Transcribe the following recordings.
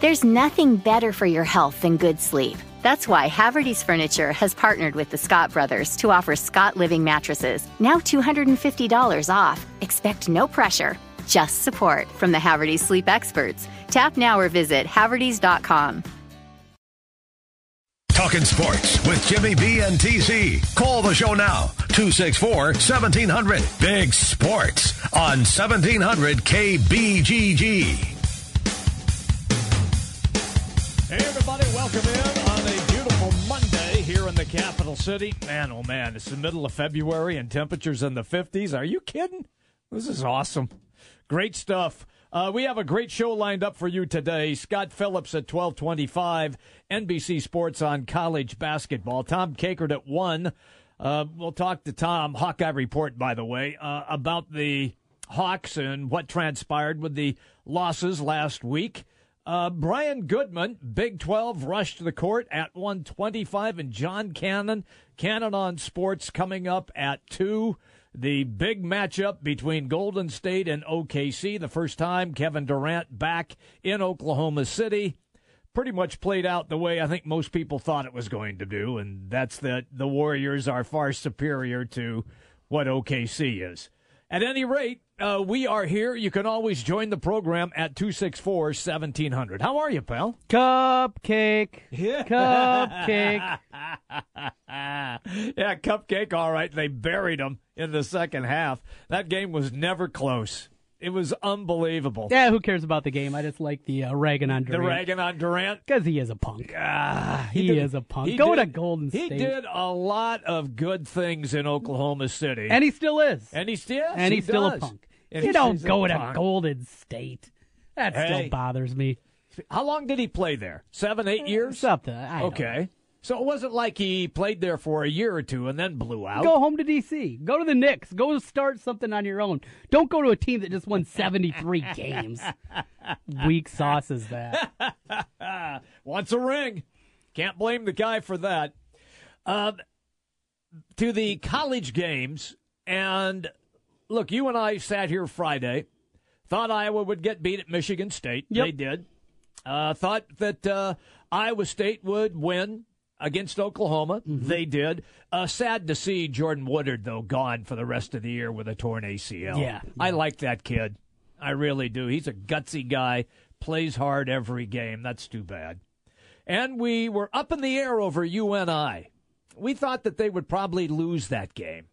There's nothing better for your health than good sleep. That's why Haverty's Furniture has partnered with the Scott Brothers to offer Scott Living mattresses, now $250 off. Expect no pressure, just support from the Haverty's sleep experts. Tap now or visit havertys.com. Talking sports with Jimmy B and TC. Call the show now 264 1700. Big Sports on 1700 KBGG. Hey, everybody, welcome in on a beautiful Monday here in the capital city. Man, oh man, it's the middle of February and temperatures in the 50s. Are you kidding? This is awesome. Great stuff. Uh, we have a great show lined up for you today. Scott Phillips at 1225, NBC Sports on college basketball. Tom Kakert at 1. Uh, we'll talk to Tom, Hawkeye Report, by the way, uh, about the Hawks and what transpired with the losses last week. Uh, Brian Goodman, Big 12, rushed to the court at 125, and John Cannon, Cannon on Sports, coming up at 2. The big matchup between Golden State and OKC, the first time Kevin Durant back in Oklahoma City. Pretty much played out the way I think most people thought it was going to do, and that's that the Warriors are far superior to what OKC is. At any rate, uh, we are here. You can always join the program at 264 1700. How are you, pal? Cupcake. Yeah. Cupcake. yeah, cupcake, all right. They buried them in the second half. That game was never close. It was unbelievable. Yeah, who cares about the game? I just like the uh, ragging on The Durant. ragging on Durant. Because he is a punk. Ah, He, did- is a punk. Go did- to Golden State. He did a lot of good things in Oklahoma City. And he still is. and he still, and he's still a punk. And you don't go to punk. Golden State. That Hey. still bothers me. How long did he play there? Seven, eight years? Something. Okay. So it wasn't like he played there for a year or two and then blew out. Go home to D.C. Go to the Knicks. Go start something on your own. Don't go to a team that just won 73 games. Weak sauce is that. Wants a ring. Can't blame the guy for that. Um, to the college games, and look, you and I sat here Friday, thought Iowa would get beat at Michigan State. Yep. They did. Uh, thought that uh, Iowa State would win against Oklahoma. Mm-hmm. They did. Uh, sad to see Jordan Woodard, though, gone for the rest of the year with a torn ACL. Yeah, I like that kid. I really do. He's a gutsy guy, plays hard every game. That's too bad. And we were up in the air over UNI. We thought that they would probably lose that game.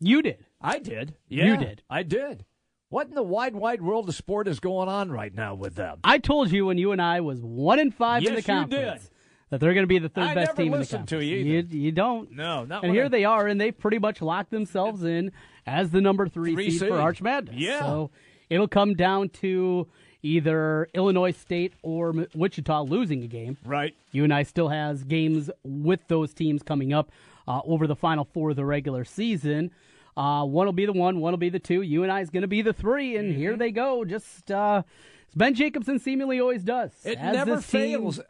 You did. I did. Yeah, You did. I did. What in the wide, wide world of sport is going on right now with them? I told you when UNI was one in five in the Yes, you conference that they're going to be the third I best team in the listened to conference. you. You, don't. No, not And here I- they are, and they pretty much locked themselves in as the number three, Three seed, seed. for Arch Madness. Yeah. So it'll come down to either Illinois State or Wichita losing a game. Right. UNI still has games with those teams coming up uh, over the final four of the regular season. Uh, one will be the one, one will be the two. UNI is going to be the three, and Mm-hmm. here they go. Just uh, Ben Jacobson seemingly always does. It As never team- fails.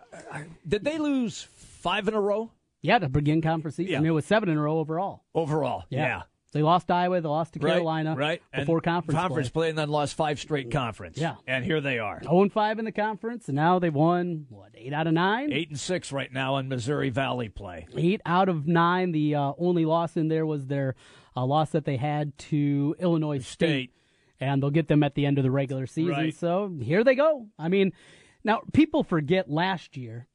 Did they lose five in a row Yeah, to begin conference season. Yeah. I mean, it was seven in a row overall. overall? Yeah. They lost to Iowa, they lost to Right, Carolina right. before and conference, conference play. play. and then lost five straight conference. Yeah. and here they are, 0 and 5 in the conference, and now they've won, what, eight out of nine? eight and six right now in Missouri Valley play. Eight out of nine. The uh, only loss in there was their uh, loss that they had to Illinois State. State. and they'll get them at the end of the regular season. Right. So here they go. I mean, now people forget last year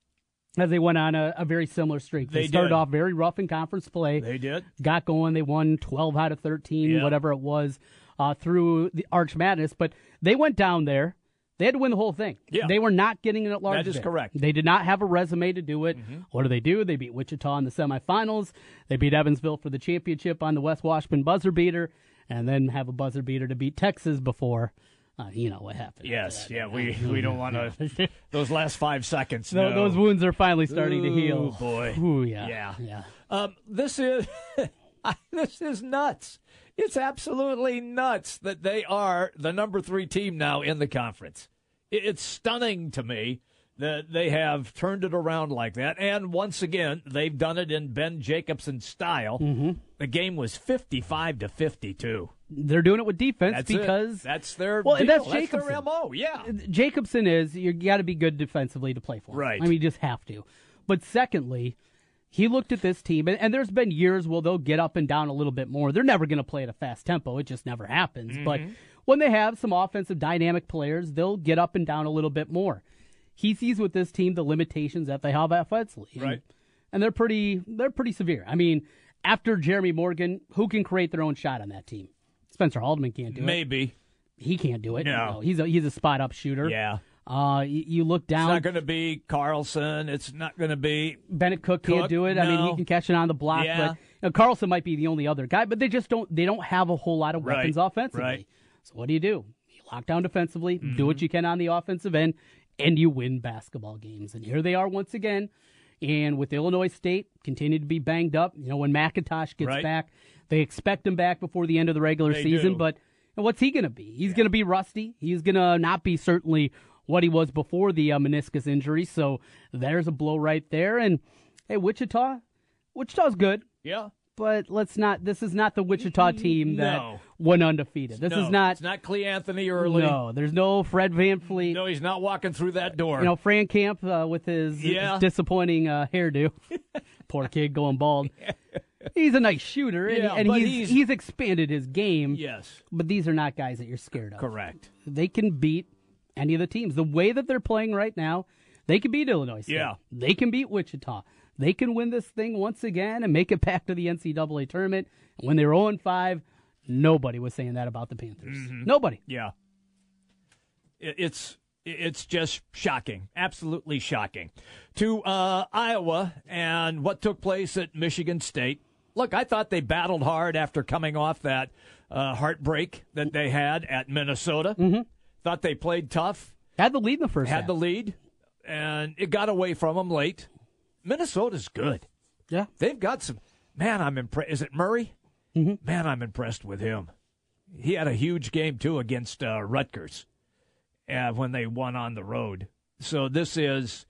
as they went on a, a very similar streak. They, They started did. off very rough in conference play. They did. got going. They won 12 out of 13, Yeah. whatever it was, uh, through the Arch Madness. But they went down there. They had to win the whole thing. Yeah. They were not getting an at large. That is correct. Mm-hmm. They did not have a resume to do it. What do they do? They beat Wichita in the semifinals. They beat Evansville for the championship on the Wes Washpun buzzer beater, and then have a buzzer beater to beat Texas before. Uh, you know what happened. Yes, yeah, we we don't want to those last five seconds. No. Those wounds are finally starting to heal. Ooh, boy. Ooh, yeah. Yeah. Yeah. Um, this is this is nuts. It's absolutely nuts that they are the number three team now in the conference. It's stunning to me that they have turned it around like that. And once again, they've done it in Ben Jacobson style. Mm-hmm. The game was fifty-five to fifty-two. they're doing it with defense That's it. because that's their well, deal. that's their Jacobson. mo. Yeah, Jacobson is you got to be good defensively to play for. him. Right. I mean, you just have to. But secondly, he looked at this team, and, and there's been years where they'll get up and down a little bit more. They're never going to play at a fast tempo. It just never happens. Mm-hmm. But when they have some offensive dynamic players, they'll get up and down a little bit more. He sees with this team the limitations that they have offensively. And- Right. And they're pretty they're pretty severe. I mean, after Jeremy Morgan, who can create their own shot on that team? Spencer Haldeman can't do it. maybe. He can't do it. No. he's a he's a spot up shooter. Yeah, Uh, you, you look down. it's not going to be Carlson. It's not going to be. Bennett Cook can't do it. I mean, no. he can catch it on the block, Yeah. but you know, Carlson might be the only other guy. But they just don't. They don't have a whole lot of Right, weapons offensively. right. So what do you do? You lock down defensively, do Mm-hmm. what you can on the offensive end, and you win basketball games. And here they are once again. And with Illinois State continue to be banged up, you know, when McIntosh gets Right. back, they expect him back before the end of the regular They season. do. But what's he going to be? He's going to be rusty. He's going to not be certainly what he was before the uh, meniscus injury. So there's a blow right there. And hey, Wichita, Wichita's good, Yeah, but let's not. This is not the Wichita team that No. went undefeated. This no, is not. It's not Cleanthony Early. No, there's no Fred VanVleet. No, he's not walking through that door. You know, Frankamp uh, with his, Yeah. his disappointing uh, hairdo. Poor kid going bald. He's a nice shooter, and, Yeah, and he's, he's- he's expanded his game. yes, But these are not guys that you're scared of. correct. They can beat any of the teams. The way that they're playing right now, they can beat Illinois State. Yeah. They can beat Wichita. They can win this thing once again and make it back to the NCAA tournament. And when they were 0 5, nobody was saying that about the Panthers. Mm-hmm. Nobody. Yeah. It's it's just shocking, absolutely shocking. To uh, Iowa and what took place at Michigan State. Look, I thought they battled hard after coming off that uh, heartbreak that they had at Minnesota. Mm-hmm. Thought they played tough, Had the lead in the first had half. the lead, and it got away from them late. Minnesota's good. yeah. They've got some. Man, I'm impressed. Is it Murray? Mm-hmm. Man, I'm impressed with him. He had a huge game too against uh, Rutgers, uh, when they won on the road. So this is,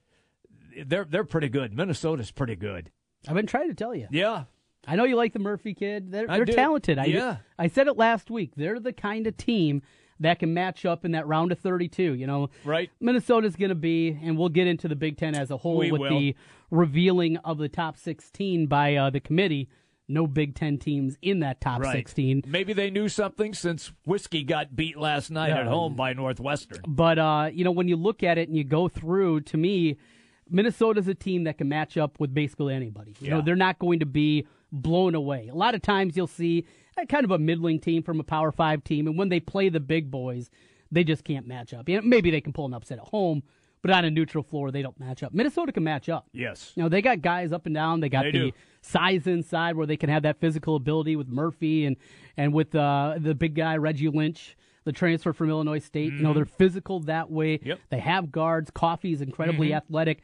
they're they're pretty good. Minnesota's pretty good. I've been trying to tell you. Yeah, I know you like the Murphy kid. They're, they're do. talented. I, Yeah. I said it last week. They're the kind of team that can match up in that round of 32. You know, Right. Minnesota's going to be, and we'll get into the Big Ten as a whole We with will. the revealing of the top 16 by uh, the committee. No Big Ten teams in that top right. 16. Maybe they knew something since whiskey got beat last night at home by Northwestern. But uh, you know, when you look at it and you go through, to me, Minnesota's a team that can match up with basically anybody. You know, they're not going to be blown away. A lot of times you'll see kind of a middling team from a Power Five team, and when they play the big boys, they just can't match up. You know, maybe they can pull an upset at home, but on a neutral floor, they don't match up. Minnesota can match up. Yes. You know, they got guys up and down. They got They the do. size inside where they can have that physical ability with Murphy and and with uh, the big guy Reggie Lynch, the transfer from Illinois State. You know, they're physical that way. Mm-hmm. Yep. Mm-hmm. They have guards. Coffey's incredibly athletic,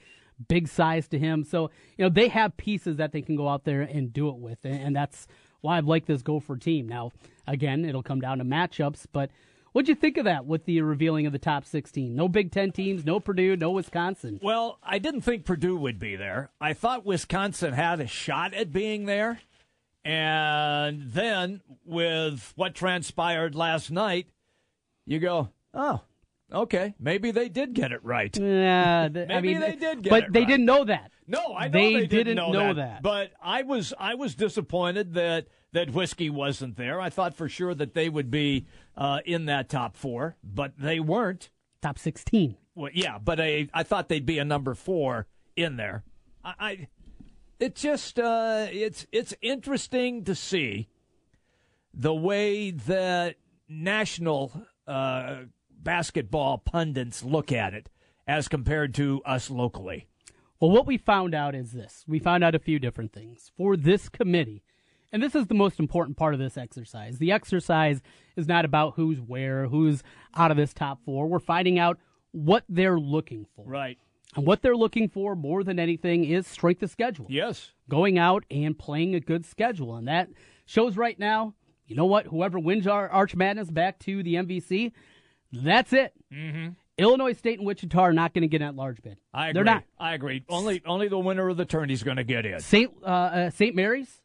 big size to him. So you know they have pieces that they can go out there and do it with, and, and that's why I've liked this Gopher team. Now, again, it'll come down to matchups, but. What'd you think of that with the revealing of the top 16? No Big Ten teams, no Purdue, no Wisconsin. Well, I didn't think Purdue would be there. I thought Wisconsin had a shot at being there. And then with what transpired last night, you go, oh, okay, maybe they did get it right. Yeah, th- I Maybe mean, they did get it right. but they right. didn't know that. No, I know They they, didn't know, know that, that. But I was I was disappointed that that whiskey wasn't there. I thought for sure that they would be uh, in that top four, but they weren't. Top sixteen. Well, yeah, but I I thought they'd be a number four in there. I, I it just uh, it's it's interesting to see the way that national uh, basketball pundits look at it as compared to us locally. Well, what we found out is this: we found out a few different things for this committee, and this is the most important part of this exercise. The exercise is not about who's where, who's out of this top four. We're finding out what they're looking for, Right. and what they're looking for more than anything is strength of schedule. Yes. going out and playing a good schedule. And that shows right now, you know what? Whoever wins our Arch Madness back to the MVC, that's it. Mm-hmm. Illinois State and Wichita are not going to get an at-large bid. I agree. They're not. I agree. Only only the winner of the tourney's going to get in. St. Uh, uh, St. Mary's,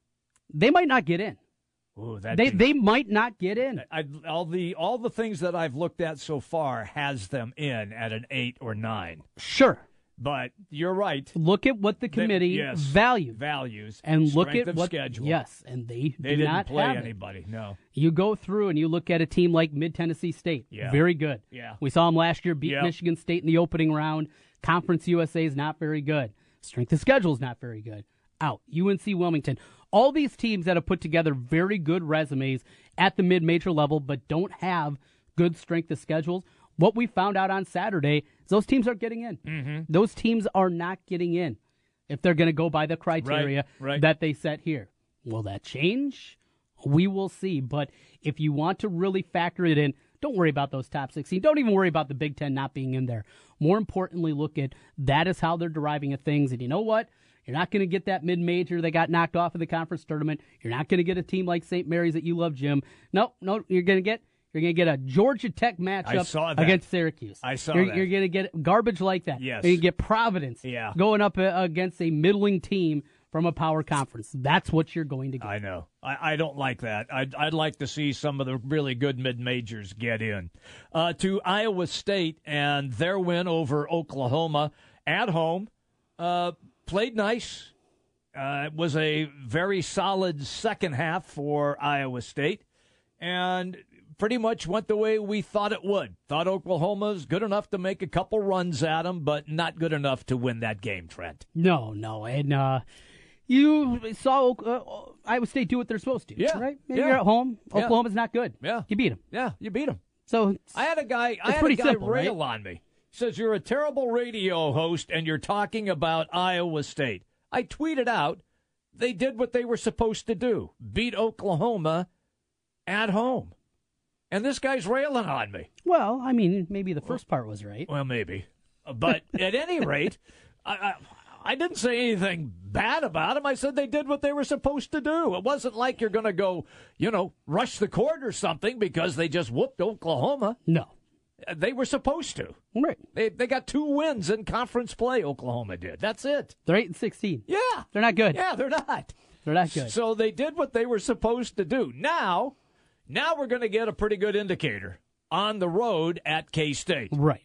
they might not get in. Ooh, that They they might not get in. I, all the all the things that I've looked at so far has them in at an eight or nine. Sure. But you're right. Look at what the committee yes. valued. Values and look at of what schedule. yes, and they, they do didn't not play have it. anybody. No, You go through and you look at a team like Mid Tennessee State. Yeah. Very good. Yeah. We saw them last year beat. Michigan State in the opening round. Conference USA is not very good. Strength of schedule is not very good. Out. UNC Wilmington. All these teams that have put together very good resumes at the mid major level but don't have good strength of schedules. What we found out on Saturday is those teams aren't getting in. Mm-hmm. Those teams are not getting in if they're going to go by the criteria right. that they set here. Will that change? We will see. But if you want to really factor it in, don't worry about those top 16. Don't even worry about the Big Ten not being in there. More importantly, look at that is how they're deriving at things. And you know what? You're not going to get that mid major that got knocked off in the conference tournament. You're not going to get a team like St. Mary's that you love, Jim. No, no, you're going to get. You're going to get a Georgia Tech matchup against Syracuse. I saw you're, that. You're going to get garbage like that. Yes. To get Providence Yeah. going up uh, against a middling team from a power conference. That's what you're going to get. I know. I, I don't like that. I'd, I'd like to see some of the really good mid majors get in. Uh, to Iowa State and their win over Oklahoma at home. Uh, played nice. Uh, it was a very solid second half for Iowa State and pretty much went the way we thought it would. Thought Oklahoma's good enough to make a couple runs at them, but not good enough to win that game, Trent. No, no, and uh, you saw uh, Iowa State do what they're supposed to. Yeah, right. Maybe yeah. you're at home. Yeah. Oklahoma's not good. Yeah. you beat them. Yeah, you beat them. So I had a guy. I had a guy simple, rail right? on me. Says you're a terrible radio host and you're talking about Iowa State. I tweeted out they did what they were supposed to do: beat Oklahoma at home. And this guy's railing on me. well, I mean, maybe the first part was right. Well, maybe, but at any rate, I, I I didn't say anything bad about them. I said they did what they were supposed to do. It wasn't like you're going to go, you know, rush the court or something because they just whooped Oklahoma. No, They were supposed to. right. They they got two wins in conference play. Oklahoma did. That's it. They're eight and sixteen. Yeah, They're not good. yeah, they're not. They're not good. So they did what they were supposed to do. Now, now we're going to get a pretty good indicator on the road at K State. right.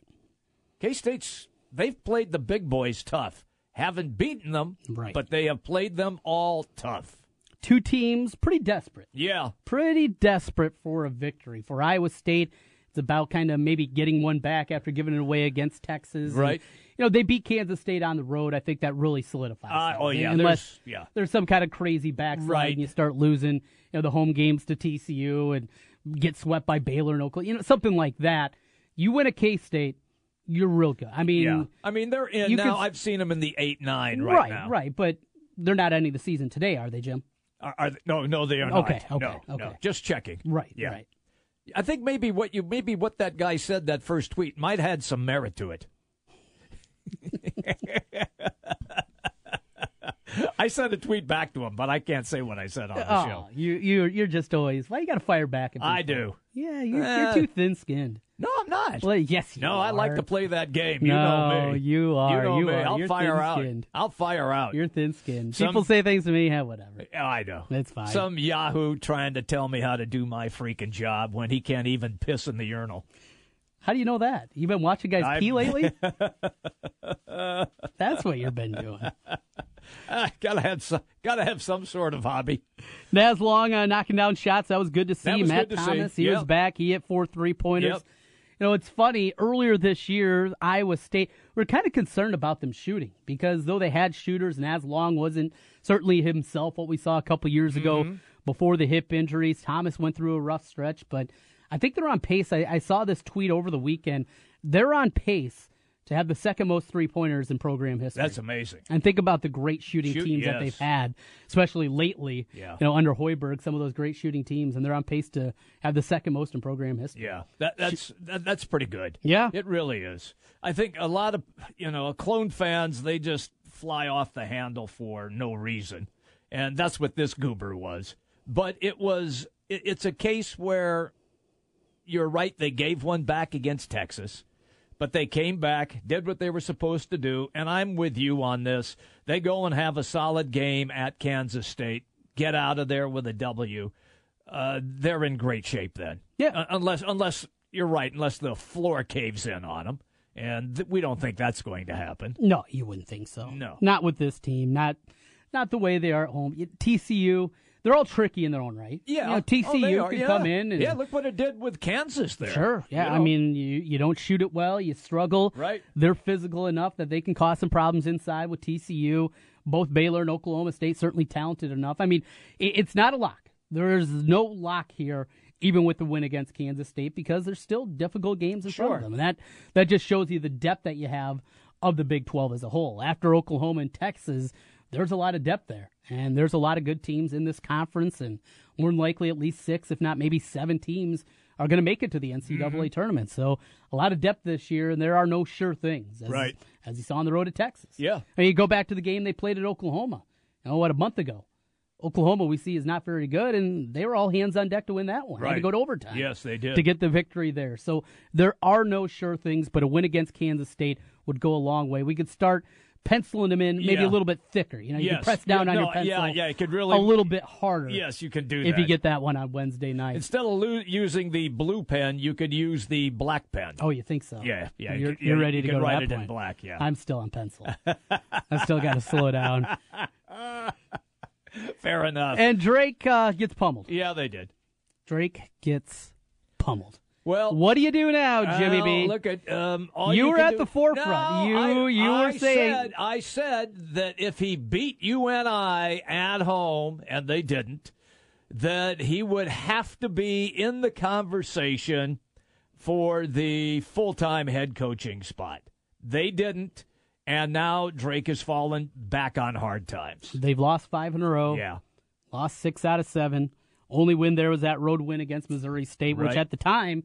K State's they've played the big boys tough. Haven't beaten them, Right. but they have played them all tough. Two teams pretty desperate. Yeah, Pretty desperate for a victory. For Iowa State, it's about kind of maybe getting one back after giving it away against Texas. And, Right. you know, they beat Kansas State on the road. I think that really solidifies. Uh, oh, yeah, Unless there's- yeah. there's some kind of crazy backslide Right. and you start losing, you know, the home games to TCU and get swept by Baylor and Oklahoma. You know, something like that. You win a K State, you're real good. I mean, yeah. I mean, they're in you now. could- I've seen them in the eight nine right, right, now. right, but they're not ending the season today, are they, Jim? Are, are they- no, no, they are not. Okay, okay, no, no. okay. Just checking. Right, Yeah. right. I think maybe what you maybe what that guy said that first tweet might have had some merit to it. I sent a tweet back to him, but I can't say what I said on the Oh, show. you you you're just always why you got to fire back. At I do. Yeah, you're, Uh, you're too thin skinned. No, I'm not. Well, yes, you no, I like to play that game. You No, know me. you are. You know You me. are. I'll You're fire out. I'll fire out. You're thin skinned. People say things to me. Yeah, whatever. I know. That's fine. Some Yahoo trying to tell me how to do my freaking job when he can't even piss in the urinal. How do you know that? You've been watching guys I'm- pee lately? That's what you've been doing. Ah, gotta have some, gotta have some sort of hobby. Naz Long uh, knocking down shots. That was good to see. Matt good to see. Thomas, he was back. He hit four three pointers. Yep. You know, it's funny. Earlier this year, Iowa State, we are kind of concerned about them shooting because though they had shooters, and Naz Long wasn't certainly himself what we saw a couple years ago Mm-hmm. before the hip injuries. Thomas went through a rough stretch, but I think they're on pace. I, I saw this tweet over the weekend. They're on pace to have the second most three pointers in program history. That's amazing. And think about the great shooting Shoot- teams that they've had, especially lately. Yeah. You know, under Hoiberg, some of those great shooting teams, and they're on pace to have the second most in program history. Yeah, that, that's that, that's pretty good. Yeah. it really is. I think a lot of you know clone fans they just fly off the handle for no reason, and that's what this goober was. But it was it, it's a case where you're right. They gave one back against Texas. But they came back, did what they were supposed to do, and I'm with you on this. They go and have a solid game at Kansas State, get out of there with a W. uh, they're in great shape then. Yeah. Uh, unless unless you're right, unless the floor caves in on them, and th- we don't think that's going to happen. No, you wouldn't think so. No. not with this team. Not not the way they are at home. TCU, they're all tricky in their own right. You know, TCU Oh, can yeah. come in and yeah, look what it did with Kansas there. Sure. Yeah. You I mean, you you don't shoot it well. You struggle. Right. They're physical enough that they can cause some problems inside with TCU. Both Baylor and Oklahoma State certainly talented enough. I mean, it, it's not a lock. There is no lock here, even with the win against Kansas State, because there's still difficult games in front of them, and that that just shows you the depth that you have of the Big 12 as a whole. After Oklahoma and Texas, there's a lot of depth there, and there's a lot of good teams in this conference, and more than likely at least six, if not maybe seven teams are going to make it to the NCAA Mm-hmm. tournament. So a lot of depth this year, and there are no sure things, as, Right. As you saw on the road to Texas. Yeah. I mean, you go back to the game they played at Oklahoma. You know what? A month ago, Oklahoma we see is not very good, and they were all hands on deck to win that one. Had to go to overtime. Yes, they did. to get the victory there. So there are no sure things, but a win against Kansas State would go a long way. We could start penciling them in maybe Yeah. a little bit thicker. You know, you Yes. can press down Yeah, on no, your pencil. yeah, yeah, it could really- a little bit harder. Yes, you can do that if you get that one on Wednesday night. Instead of lo- using the blue pen, you could use the black pen. oh, you think so? Yeah, yeah, you You're, could- you're ready you to go to write that it in black, yeah. I'm still on pencil. I still got to slow down. Fair enough. And Drake uh, gets pummeled. yeah, they did. Drake gets pummeled. Well, What do you do now, Jimmy B? Look at um. All You you were at do- the forefront. No, You- I- you were I saying- Said, I said that if he beat UNI at home, and they didn't, that he would have to be in the conversation for the full-time head coaching spot. They didn't, and now Drake has fallen back on hard times. They've lost five in a row. Yeah. Lost six out of seven. Only win there was that road win against Missouri State, which Right. at the time,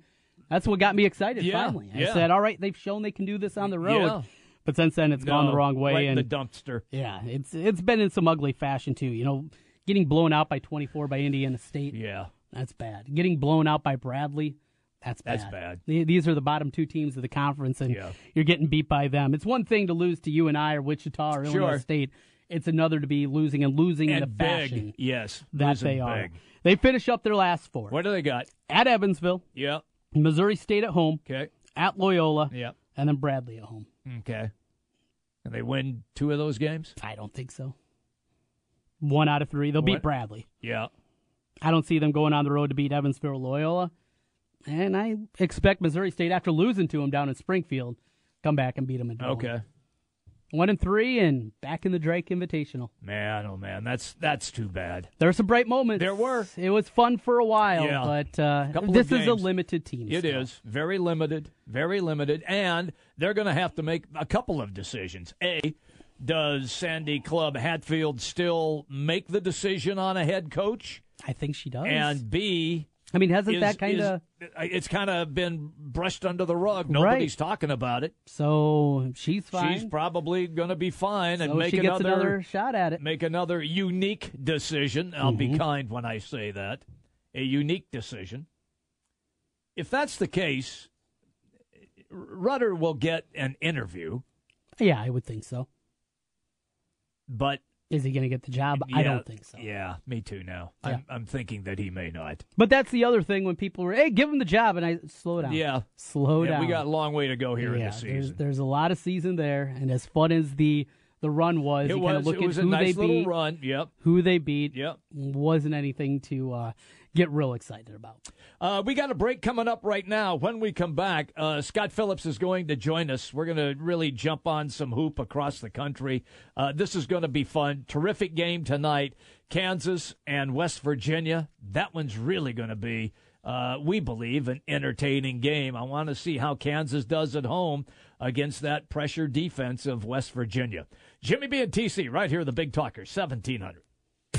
that's what got me excited. Yeah, Finally, I yeah. said, "All right, they've shown they can do this on the road." Yeah. But since then, it's gone the wrong way, right and the dumpster. yeah, it's it's been in some ugly fashion too. You know, getting blown out by 24 by Indiana State, Yeah. that's bad. Getting blown out by Bradley, that's bad. That's bad. These are the bottom two teams of the conference, and Yeah. you're getting beat by them. It's one thing to lose to UNI or Wichita or Illinois Sure. State. It's another to be losing and losing in the big. fashion Yes. that they are. big. They finish up their last four What do they got? at Evansville, Yeah. Missouri State at home, Okay. at Loyola, Yeah. and then Bradley at home. Okay. And they win two of those games? I don't think so. One out of three. They'll beat Bradley. Yeah. I don't see them going on the road to beat Evansville Loyola. And I expect Missouri State, after losing to them down in Springfield, come back and beat them at home. Okay. One and three, and back in the Drake Invitational. Man, oh man, that's that's too bad. There were some bright moments. There were. It was fun for a while, Yeah. but uh, this is a limited team. It still. is very limited, very limited, and they're going to have to make a couple of decisions. A, does Sandy Clubb Hatfield still make the decision on a head coach? I think she does. And B, I mean, hasn't is, that kind of it's kind of been brushed under the rug. Nobody's talking about it. so she's fine. She's probably going to be fine and make another, another shot at it. make another unique decision. I'll Mm-hmm. be kind when I say that. A unique decision. If that's the case, Rutter will get an interview, Yeah, I would think so. but Is he going to get the job? I don't think so. Yeah, me too. Now Yeah. I'm, I'm thinking that he may not. But that's the other thing when people were, hey, give him the job, and I slow down. Yeah, slow Yeah, down. we got a long way to go here in the season. there's a lot of season there, and as fun as the the run was, It you kind was of look it at who nice they little beat, run. Yep, who they beat. yep. Wasn't anything to uh, get real excited about. Uh, we got a break coming up right now. When we come back, uh, Scott Phillips is going to join us. We're going to really jump on some hoop across the country. Uh, this is going to be fun. Terrific game tonight. Kansas and West Virginia. That one's really going to be, uh, we believe, an entertaining game. I want to see how Kansas does at home against that pressure defense of West Virginia. Jimmy B and TC right here, the Big Talker, 1700.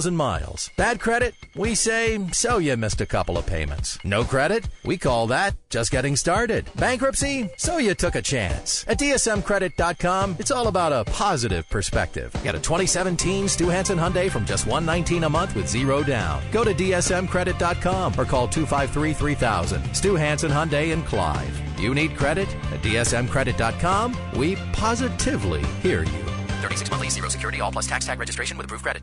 miles. Bad credit? We say, so you missed a couple of payments. No credit? We call that just getting started. Bankruptcy? So you took a chance. At DSMCredit.com, it's all about a positive perspective. Get a 2017 Stew Hansen Hyundai from just 119 a month with zero down. Go to DSMCredit.com or call 253 3000. Stew Hansen Hyundai in Clive. You need credit? At DSMCredit.com, we positively hear you. 36 monthly, zero security, all plus tax tag registration with approved credit.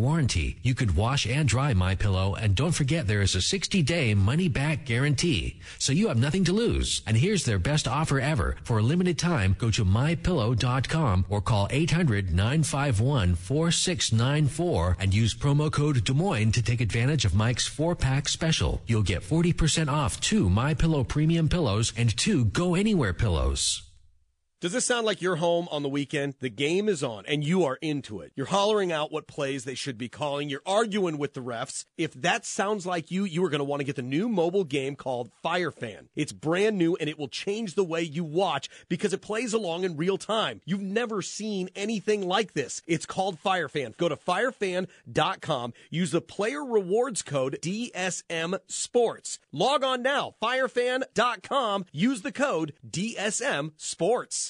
warranty. You could wash and dry My Pillow, and don't forget there is a 60-day money-back guarantee. So you have nothing to lose. And here's their best offer ever. For a limited time, go to mypillow.com or call 800-951-4694 and use promo code Des Moines to take advantage of Mike's 4-pack special. You'll get 40% off two My Pillow premium pillows and two Go Anywhere pillows. Does this sound like you're home on the weekend? The game is on and you are into it. You're hollering out what plays they should be calling. You're arguing with the refs. If that sounds like you, you are going to want to get the new mobile game called FireFan. It's brand new and it will change the way you watch because it plays along in real time. You've never seen anything like this. It's called FireFan. Go to firefan.com. Use the player rewards code DSM Sports. Log on now. Firefan.com. Use the code DSM Sports.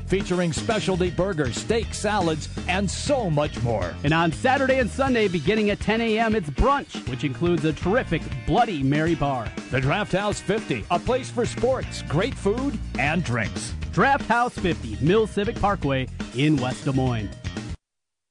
featuring specialty burgers, steak, salads, and so much more. And on Saturday and Sunday, beginning at 10 a.m., it's brunch, which includes a terrific Bloody Mary bar. The Draft House 50, a place for sports, great food, and drinks. Draft House 50, Mill Civic Parkway in West Des Moines.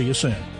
See you soon.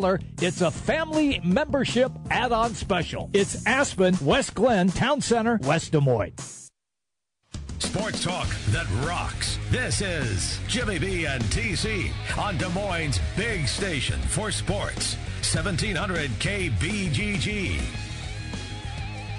$1 it's a family membership add on special. It's Aspen, West Glen, Town Center, West Des Moines. sports talk that rocks. This is Jimmy B and TC on Des Moines' big station for sports. 1700 KBGG.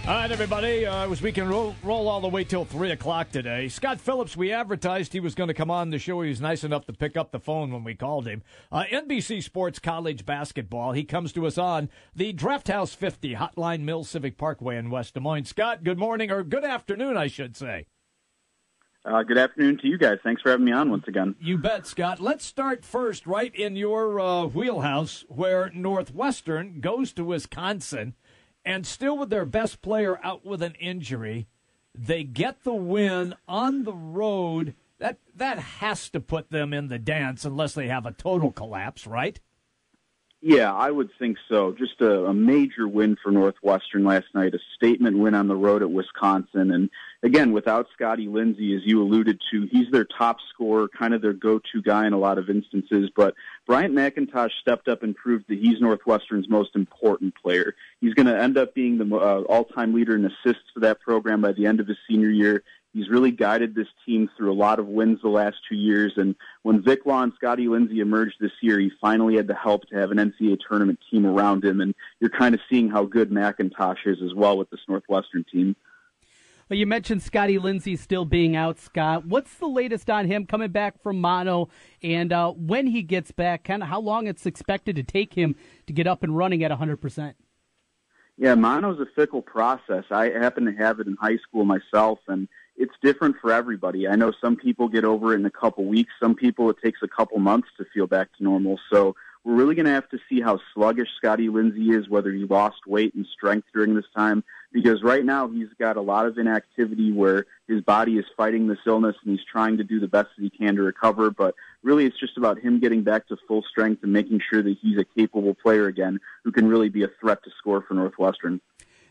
All right, everybody. Uh, as we can roll, roll all the way till 3 o'clock today. Scott Phillips, we advertised he was going to come on the show. He was nice enough to pick up the phone when we called him. Uh, NBC Sports College Basketball. He comes to us on the Draft House 50 Hotline Mill Civic Parkway in West Des Moines. Scott, good morning, or good afternoon, I should say. Uh, good afternoon to you guys. Thanks for having me on once again. You bet, Scott. Let's start first right in your uh, wheelhouse where Northwestern goes to Wisconsin and still with their best player out with an injury, they get the win on the road. That that has to put them in the dance unless they have a total collapse, right? Yeah, I would think so. Just a, a major win for Northwestern last night, a statement win on the road at Wisconsin. And again, without Scotty Lindsey, as you alluded to, he's their top scorer, kind of their go-to guy in a lot of instances. But Bryant McIntosh stepped up and proved that he's Northwestern's most important player. He's going to end up being the uh, all-time leader in assists for that program by the end of his senior year. He's really guided this team through a lot of wins the last two years. And when Vic Law and Scotty Lindsey emerged this year, he finally had the help to have an NCAA tournament team around him. And you're kind of seeing how good McIntosh is as well with this Northwestern team. You mentioned Scotty Lindsey still being out, Scott. What's the latest on him coming back from mono? And uh, when he gets back, kind of how long it's expected to take him to get up and running at 100%? Yeah, mono's a fickle process. I happen to have it in high school myself, and it's different for everybody. I know some people get over it in a couple weeks. Some people it takes a couple months to feel back to normal. So we're really going to have to see how sluggish Scotty Lindsey is, whether he lost weight and strength during this time, because right now he's got a lot of inactivity where his body is fighting this illness and he's trying to do the best that he can to recover. But really, it's just about him getting back to full strength and making sure that he's a capable player again who can really be a threat to score for Northwestern.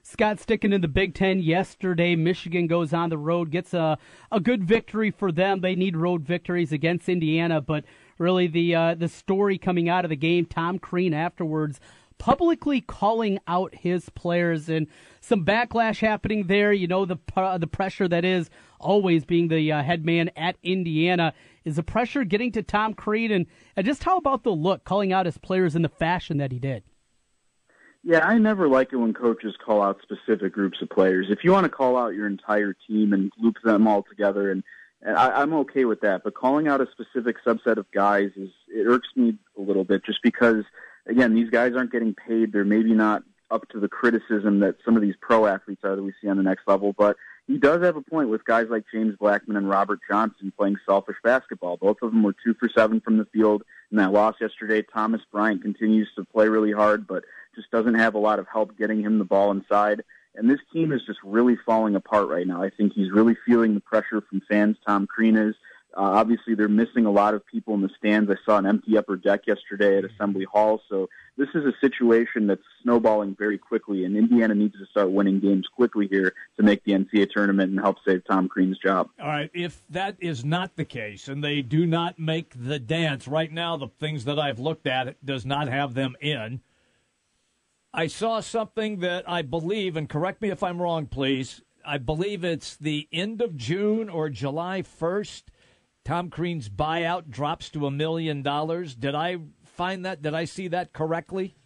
Scott sticking in the Big Ten yesterday. Michigan goes on the road, gets a, a good victory for them. They need road victories against Indiana, but really the uh, the story coming out of the game, Tom Crean afterwards publicly calling out his players and some backlash happening there. You know the uh, the pressure that is always being the uh, head man at Indiana. Is the pressure getting to Tom Crean and, and just how about the look calling out his players in the fashion that he did? Yeah, I never like it when coaches call out specific groups of players. If you want to call out your entire team and loop them all together, and, and I, I'm okay with that. But calling out a specific subset of guys is it irks me a little bit, just because again, these guys aren't getting paid. They're maybe not up to the criticism that some of these pro athletes are that we see on the next level. But he does have a point with guys like James Blackmon and Robert Johnson playing selfish basketball. Both of them were two for seven from the field in that loss yesterday. Thomas Bryant continues to play really hard, but just doesn't have a lot of help getting him the ball inside. And this team is just really falling apart right now. I think he's really feeling the pressure from fans. Tom Crean is. Uh, obviously, they're missing a lot of people in the stands. I saw an empty upper deck yesterday at Assembly Hall. So this is a situation that's snowballing very quickly, and Indiana needs to start winning games quickly here to make the NCAA tournament and help save Tom Crean's job. All right, if that is not the case, and they do not make the dance right now, the things that I've looked at does not have them in. I saw something that I believe, and correct me if I'm wrong, please. I believe it's the end of June or July 1st Tom Crean's buyout drops to a million dollars. Did I find that? Did I see that correctly?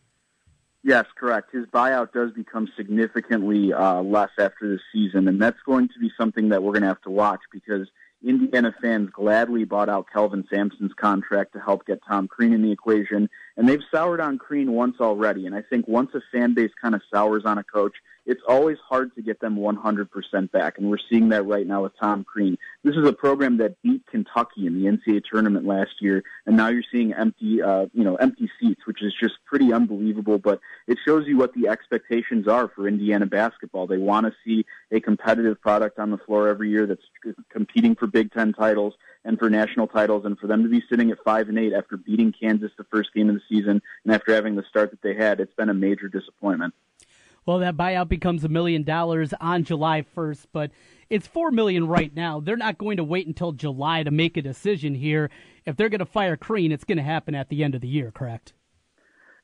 Yes, correct. His buyout does become significantly uh, less after this season, and that's going to be something that we're going to have to watch because Indiana fans gladly bought out Kelvin Sampson's contract to help get Tom Crean in the equation, and they've soured on Crean once already. And I think once a fan base kind of sours on a coach, it's always hard to get them 100% back, and we're seeing that right now with Tom Crean. This is a program that beat Kentucky in the NCAA tournament last year, and now you're seeing empty, uh, you know, empty seats, which is just pretty unbelievable. But it shows you what the expectations are for Indiana basketball. They want to see a competitive product on the floor every year that's competing for Big Ten titles and for national titles, and for them to be sitting at five and eight after beating Kansas the first game of the season and after having the start that they had, it's been a major disappointment. Well, that buyout becomes a million dollars on July 1st, but it's four million right now. They're not going to wait until July to make a decision here. If they're going to fire Crean, it's going to happen at the end of the year, correct?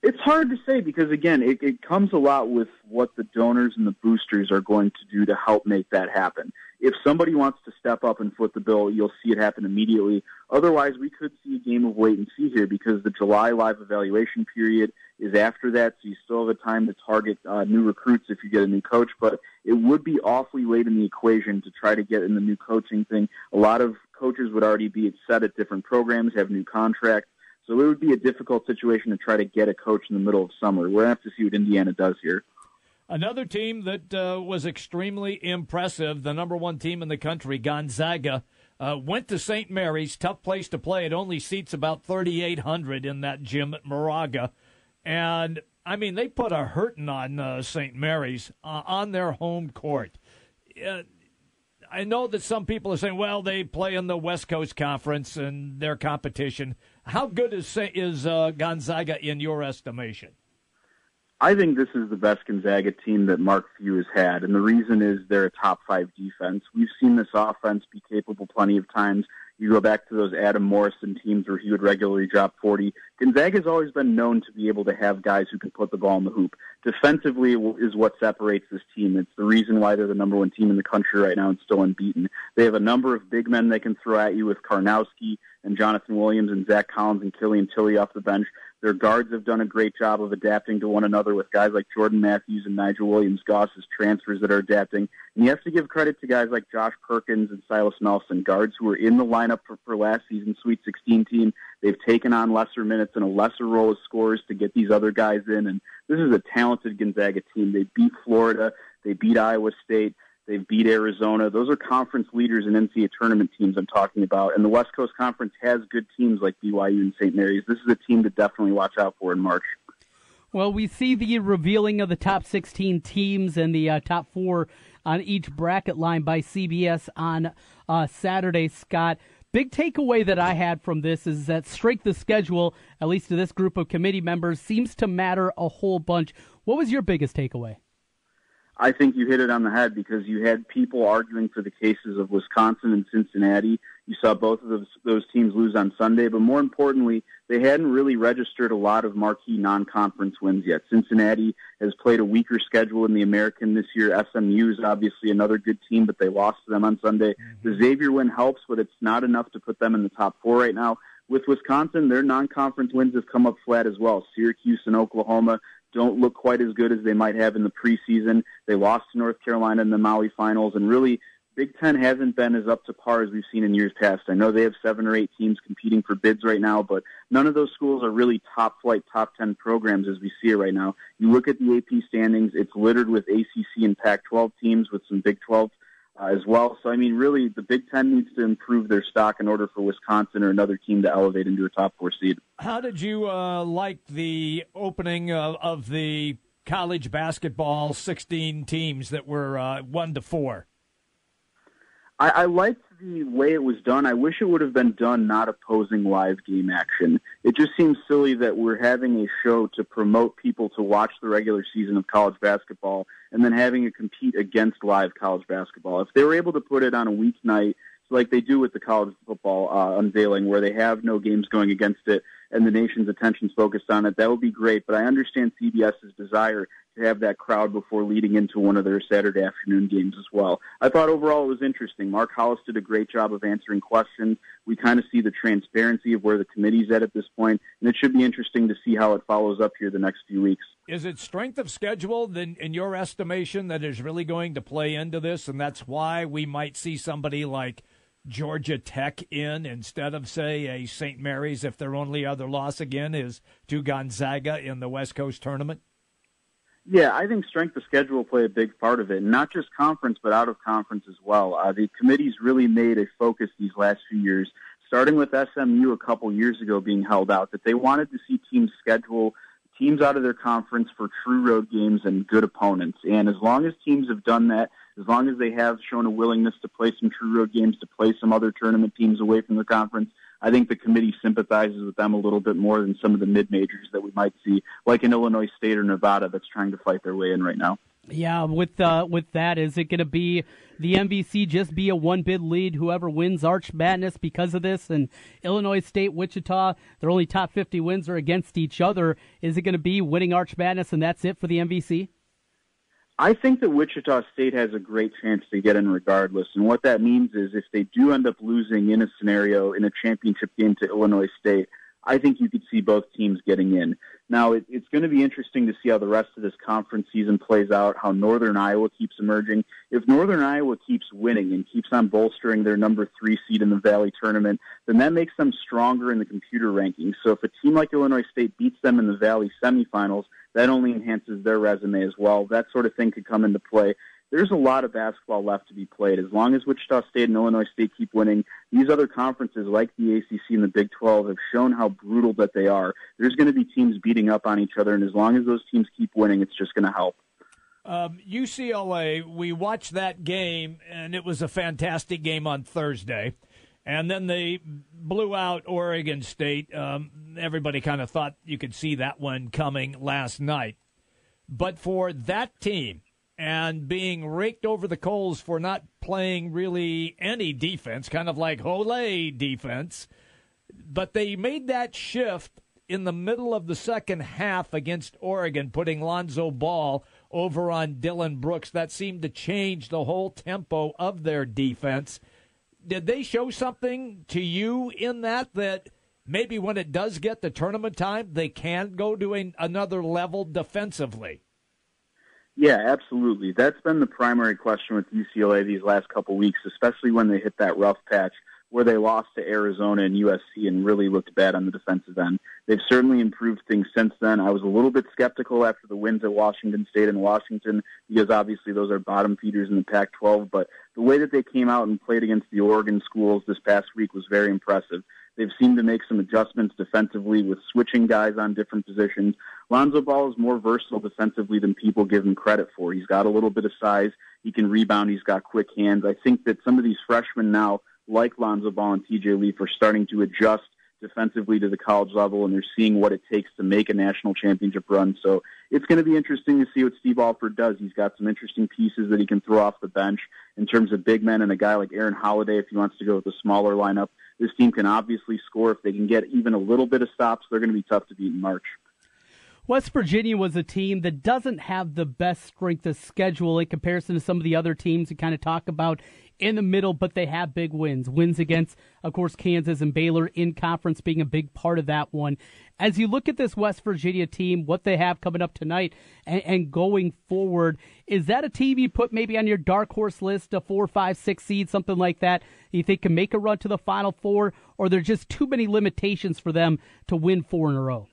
It's hard to say because again, it, it comes a lot with what the donors and the boosters are going to do to help make that happen. If somebody wants to step up and foot the bill, you'll see it happen immediately. Otherwise, we could see a game of wait and see here because the July live evaluation period is after that, so you still have a time to target uh, new recruits if you get a new coach. But it would be awfully late in the equation to try to get in the new coaching thing. A lot of coaches would already be set at different programs, have new contracts so it would be a difficult situation to try to get a coach in the middle of summer. We're going to have to see what Indiana does here. Another team that uh, was extremely impressive, the number one team in the country, Gonzaga, uh, went to St. Mary's. Tough place to play. It only seats about 3,800 in that gym at Moraga. And, I mean, they put a hurting on uh, St. Mary's uh, on their home court. Uh, I know that some people are saying, well, they play in the West Coast Conference and their competition. How good is is uh, Gonzaga in your estimation? I think this is the best Gonzaga team that Mark Few has had, and the reason is they're a top five defense. We've seen this offense be capable plenty of times. You go back to those Adam Morrison teams where he would regularly drop 40. Gonzaga's always been known to be able to have guys who can put the ball in the hoop. Defensively is what separates this team. It's the reason why they're the number one team in the country right now and still unbeaten. They have a number of big men they can throw at you with Karnowski and Jonathan Williams and Zach Collins and Killian Tillie off the bench. Their guards have done a great job of adapting to one another with guys like Jordan Matthews and Nigel Williams Goss as transfers that are adapting. And you have to give credit to guys like Josh Perkins and Silas Melson, guards who were in the lineup for, for last season's Sweet 16 team. They've taken on lesser minutes and a lesser role as scorers to get these other guys in. And this is a talented Gonzaga team. They beat Florida. They beat Iowa State. They've beat Arizona. Those are conference leaders and NCAA tournament teams I'm talking about. And the West Coast Conference has good teams like BYU and St. Mary's. This is a team to definitely watch out for in March. Well, we see the revealing of the top 16 teams and the uh, top four on each bracket line by CBS on uh, Saturday, Scott. Big takeaway that I had from this is that strength of schedule, at least to this group of committee members, seems to matter a whole bunch. What was your biggest takeaway? I think you hit it on the head because you had people arguing for the cases of Wisconsin and Cincinnati. You saw both of those, those teams lose on Sunday, but more importantly, they hadn't really registered a lot of marquee non-conference wins yet. Cincinnati has played a weaker schedule in the American this year. SMU is obviously another good team, but they lost to them on Sunday. Mm-hmm. The Xavier win helps, but it's not enough to put them in the top four right now. With Wisconsin, their non-conference wins have come up flat as well. Syracuse and Oklahoma don't look quite as good as they might have in the preseason. They lost to North Carolina in the Maui finals, and really, Big Ten hasn't been as up to par as we've seen in years past. I know they have seven or eight teams competing for bids right now, but none of those schools are really top flight, top 10 programs as we see it right now. You look at the AP standings, it's littered with ACC and Pac 12 teams with some Big 12 uh, as well. So, I mean, really, the Big Ten needs to improve their stock in order for Wisconsin or another team to elevate into a top four seed. How did you uh, like the opening of, of, the college basketball 16 teams that were uh, one to four? I, I liked the way it was done. I wish it would have been done not opposing live game action. It just seems silly that we're having a show to promote people to watch the regular season of college basketball and then having it compete against live college basketball. If they were able to put it on a weeknight like they do with the college football uh, unveiling, where they have no games going against it and the nation's attention's focused on it, that would be great. But I understand CBS's desire to have that crowd before leading into one of their Saturday afternoon games as well. I thought overall it was interesting. Mark Hollis did a great job of answering questions. We kind of see the transparency of where the committee's at at this point, and it should be interesting to see how it follows up here the next few weeks. Is it strength of schedule, then, in your estimation, that is really going to play into this, and that's why we might see somebody like Georgia Tech in instead of, say, a St. Mary's if their only other loss again is to Gonzaga in the West Coast tournament? Yeah, I think strength of schedule will play a big part of it, not just conference, but out of conference as well. Uh, the committee's really made a focus these last few years, starting with SMU a couple years ago being held out, that they wanted to see teams schedule teams out of their conference for true road games and good opponents. And as long as teams have done that, as long as they have shown a willingness to play some true road games, to play some other tournament teams away from the conference, I think the committee sympathizes with them a little bit more than some of the mid majors that we might see, like in Illinois State or Nevada, that's trying to fight their way in right now. Yeah, with uh, with that, is it going to be the MVC just be a one bid lead? Whoever wins Arch Madness because of this, and Illinois State, Wichita, their only top fifty wins are against each other. Is it going to be winning Arch Madness and that's it for the MVC? I think that Wichita State has a great chance to get in regardless. And what that means is if they do end up losing in a scenario in a championship game to Illinois State, I think you could see both teams getting in. Now, it, it's going to be interesting to see how the rest of this conference season plays out, how Northern Iowa keeps emerging. If Northern Iowa keeps winning and keeps on bolstering their number three seed in the Valley tournament, then that makes them stronger in the computer rankings. So if a team like Illinois State beats them in the Valley semifinals, that only enhances their resume as well. That sort of thing could come into play there's a lot of basketball left to be played. As long as Wichita State and Illinois State keep winning, these other conferences like the ACC and the Big 12 have shown how brutal that they are. There's going to be teams beating up on each other, and as long as those teams keep winning, it's just going to help. Um, UCLA, we watched that game, and it was a fantastic game on Thursday. And then they blew out Oregon State. Um, everybody kind of thought you could see that one coming last night. But for that team, and being raked over the coals for not playing really any defense, kind of like Hole defense. But they made that shift in the middle of the second half against Oregon, putting Lonzo Ball over on Dillon Brooks. That seemed to change the whole tempo of their defense. Did they show something to you in that that maybe when it does get the tournament time, they can go to a, another level defensively? Yeah, absolutely. That's been the primary question with UCLA these last couple weeks, especially when they hit that rough patch where they lost to Arizona and USC and really looked bad on the defensive end. They've certainly improved things since then. I was a little bit skeptical after the wins at Washington State and Washington because obviously those are bottom feeders in the Pac-12, but the way that they came out and played against the Oregon schools this past week was very impressive. They've seemed to make some adjustments defensively with switching guys on different positions. Lonzo Ball is more versatile defensively than people give him credit for. He's got a little bit of size. He can rebound. He's got quick hands. I think that some of these freshmen now, like Lonzo Ball and TJ Leaf, are starting to adjust defensively to the college level, and they're seeing what it takes to make a national championship run. So it's going to be interesting to see what Steve Alford does. He's got some interesting pieces that he can throw off the bench in terms of big men and a guy like Aaron Holiday if he wants to go with a smaller lineup. This team can obviously score. If they can get even a little bit of stops, they're going to be tough to beat in March. West Virginia was a team that doesn't have the best strength of schedule in comparison to some of the other teams we kind of talk about in the middle, but they have big wins. Wins against, of course, Kansas and Baylor in conference being a big part of that one. As you look at this West Virginia team, what they have coming up tonight and, and going forward, is that a team you put maybe on your dark horse list, a four, five, six seed, something like that? You think can make a run to the Final Four, or there's just too many limitations for them to win four in a row?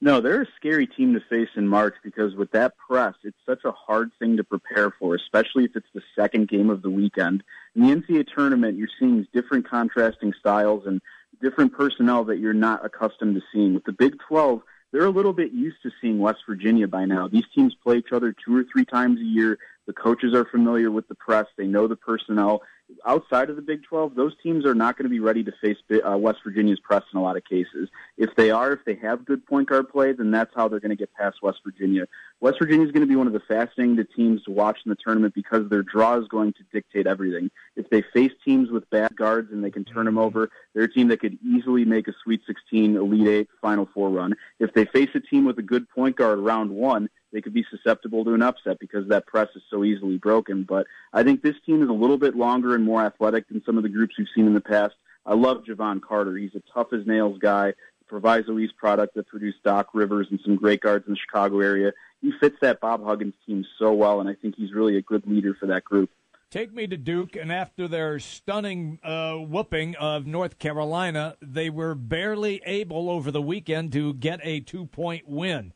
No, they're a scary team to face in March because with that press, it's such a hard thing to prepare for, especially if it's the second game of the weekend. In the NCAA tournament, you're seeing different contrasting styles and different personnel that you're not accustomed to seeing. With the Big 12, they're a little bit used to seeing West Virginia by now. These teams play each other two or three times a year. The coaches are familiar with the press. They know the personnel outside of the Big 12, those teams are not going to be ready to face uh, West Virginia's press in a lot of cases. If they are, if they have good point guard play, then that's how they're going to get past West Virginia. West Virginia is going to be one of the fascinating teams to watch in the tournament because their draw is going to dictate everything. If they face teams with bad guards and they can turn them over, they're a team that could easily make a Sweet 16, Elite Eight, Final Four run. If they face a team with a good point guard round one, they could be susceptible to an upset because that press is so easily broken. But I think this team is a little bit longer and more athletic than some of the groups we've seen in the past. I love Jevon Carter. He's a tough as nails guy, Proviso East product that produced Doc Rivers and some great guards in the Chicago area. He fits that Bob Huggins team so well, and I think he's really a good leader for that group. Take me to Duke, and after their stunning uh, whooping of North Carolina, they were barely able over the weekend to get a two point win.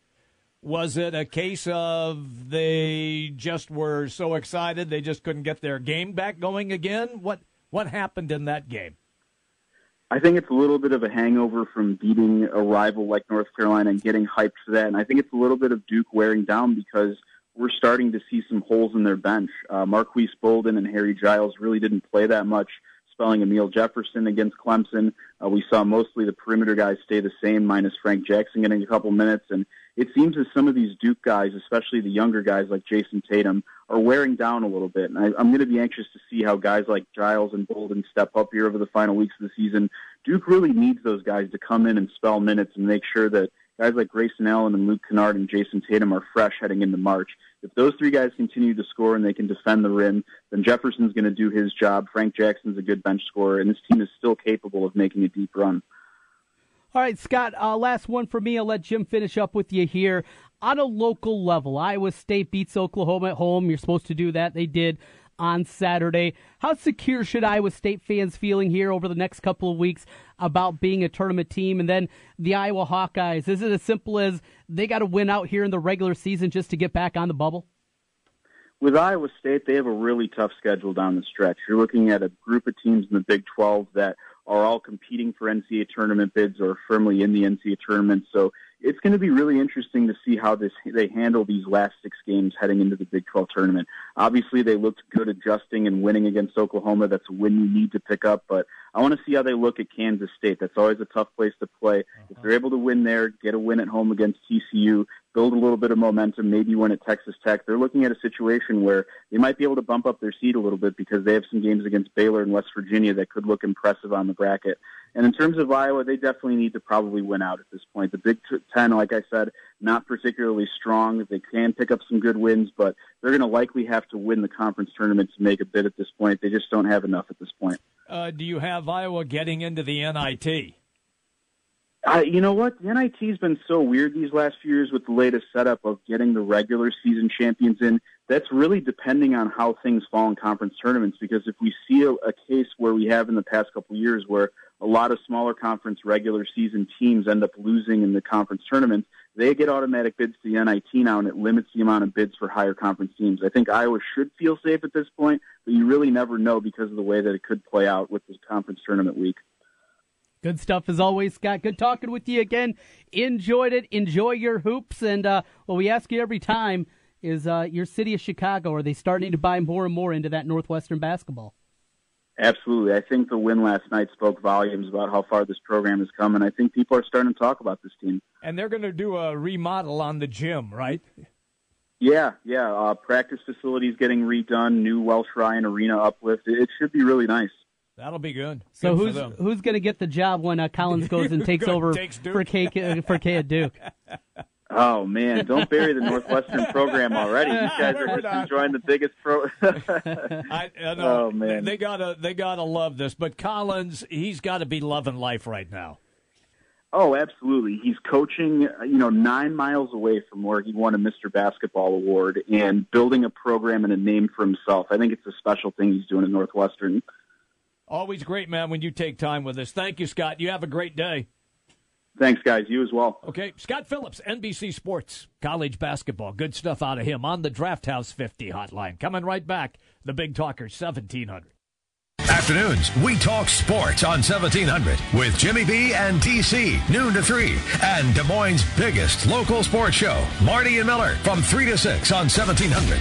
Was it a case of they just were so excited they just couldn't get their game back going again? What what happened in that game? I think it's a little bit of a hangover from beating a rival like North Carolina and getting hyped for that. And I think it's a little bit of Duke wearing down because we're starting to see some holes in their bench. Uh, Marques Bolden and Harry Giles really didn't play that much, spelling Amile Jefferson against Clemson. Uh, we saw mostly the perimeter guys stay the same, minus Frank Jackson getting a couple minutes. And it seems as some of these Duke guys, especially the younger guys like Jayson Tatum, are wearing down a little bit. And I, I'm going to be anxious to see how guys like Giles and Bolden step up here over the final weeks of the season. Duke really needs those guys to come in and spell minutes and make sure that guys like Grayson Allen and Luke Kennard and Jayson Tatum are fresh heading into March. If those three guys continue to score and they can defend the rim, then Jefferson's going to do his job. Frank Jackson's a good bench scorer, and this team is still capable of making a deep run. All right, Scott, uh, last one for me. I'll let Jim finish up with you here. On a local level, Iowa State beats Oklahoma at home. You're supposed to do that. They did on Saturday. How secure should Iowa State fans feeling here over the next couple of weeks about being a tournament team? And then the Iowa Hawkeyes, is it as simple as they got to win out here in the regular season just to get back on the bubble? With Iowa State, they have a really tough schedule down the stretch. You're looking at a group of teams in the Big 12 that – are all competing for NCAA tournament bids or firmly in the NCAA tournament. So it's going to be really interesting to see how this they handle these last six games heading into the Big 12 tournament. Obviously, they looked good adjusting and winning against Oklahoma. That's a win you need to pick up, but I want to see how they look at Kansas State. That's always a tough place to play. Uh-huh. If they're able to win there, get a win at home against TCU, build a little bit of momentum, maybe win at Texas Tech. They're looking at a situation where they might be able to bump up their seed a little bit because they have some games against Baylor and West Virginia that could look impressive on the bracket. And in terms of Iowa, they definitely need to probably win out at this point. The Big Ten, like I said, not particularly strong. They can pick up some good wins, but they're going to likely have to win the conference tournament to make a bid at this point. They just don't have enough at this point. Uh, do you have Iowa getting into the NIT? Uh, you know what? The NIT's been so weird these last few years with the latest setup of getting the regular season champions in. That's really depending on how things fall in conference tournaments. Because if we see a, a case where we have in the past couple of years where a lot of smaller conference regular season teams end up losing in the conference tournaments, they get automatic bids to the NIT now, and it limits the amount of bids for higher conference teams. I think Iowa should feel safe at this point, but you really never know because of the way that it could play out with this conference tournament week. Good stuff as always, Scott. Good talking with you again. Enjoyed it. Enjoy your hoops. And uh, what we ask you every time is uh, your city of Chicago, are they starting to buy more and more into that Northwestern basketball? Absolutely. I think the win last night spoke volumes about how far this program has come, and I think people are starting to talk about this team. And they're going to do a remodel on the gym, right? Yeah, yeah. Uh, practice facilities getting redone, new Welsh Ryan Arena uplift. It should be really nice. That'll be good. So good who's who's going to get the job when uh, Collins goes and takes over takes for K uh, for K at Duke? Oh man, don't bury the Northwestern program already. These guys are just enjoying the biggest pro. I, I know. Oh man, they gotta they gotta love this. But Collins, he's got to be loving life right now. Oh, absolutely. He's coaching, you know, nine miles away from where he won a Mr. Basketball award and building a program and a name for himself. I think it's a special thing he's doing at Northwestern. Always great, man, when you take time with us. Thank you, Scott. You have a great day. Thanks, guys. You as well. Okay. Scott Phillips, NBC Sports, college basketball. Good stuff out of him on the Draft House 50 hotline. Coming right back, the Big Talker 1700. Afternoons, we talk sports on 1700 with Jimmy B and TC, noon to 3, and Des Moines' biggest local sports show, Marty and Miller, from 3 to 6 on 1700.